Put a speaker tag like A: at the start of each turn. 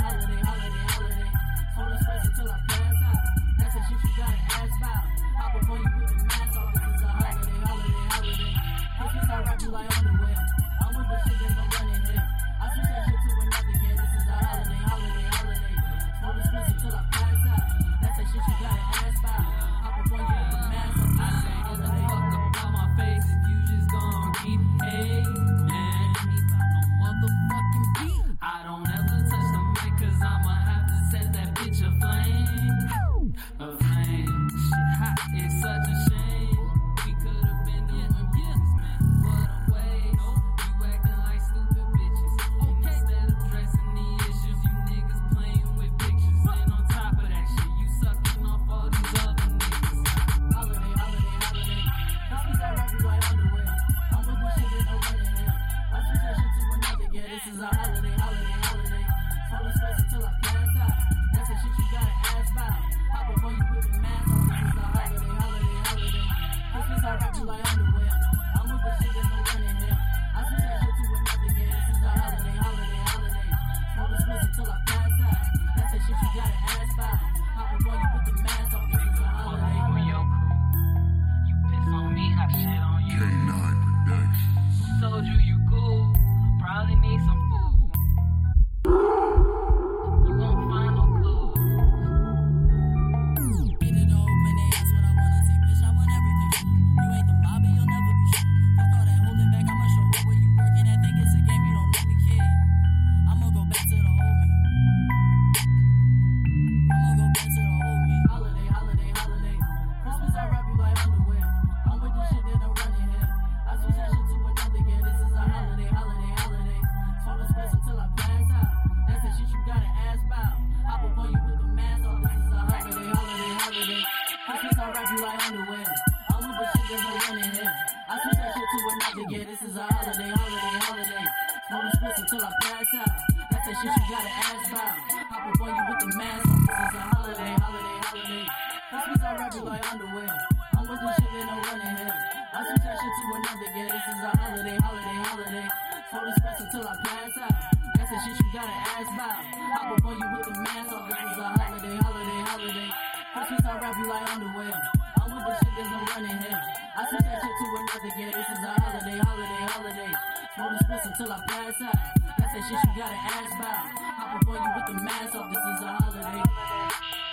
A: holiday, holiday, holiday. Hold us first until I pass out. That's the shit you gotta ask about. Hop up on you. I switch you like underwear. I'm with the shit that's running here. I switch that shit to another, yeah, this is a holiday, holiday, holiday. Smoking splits until I pass out. That's that shit you gotta ask about. Pop up on you with the mask, this is a holiday, holiday, holiday. I switch my rap, you like underwear. I'm with the shit that I'm running here. I switch that shit to another, yeah, this is a holiday, holiday, holiday. Smoking splits until I pass out. That's the shit you gotta ask about. Hop up on you with the mask. This is a holiday, holiday, holiday. I since I rap, you like underwear. I'm with the shit that's I'm running hell. I took that shit to another, yeah, this is a holiday, holiday, holiday. Smoke this until I pass out. That's that shit you gotta ask about. Hop up on you with the mask off, this is a holiday.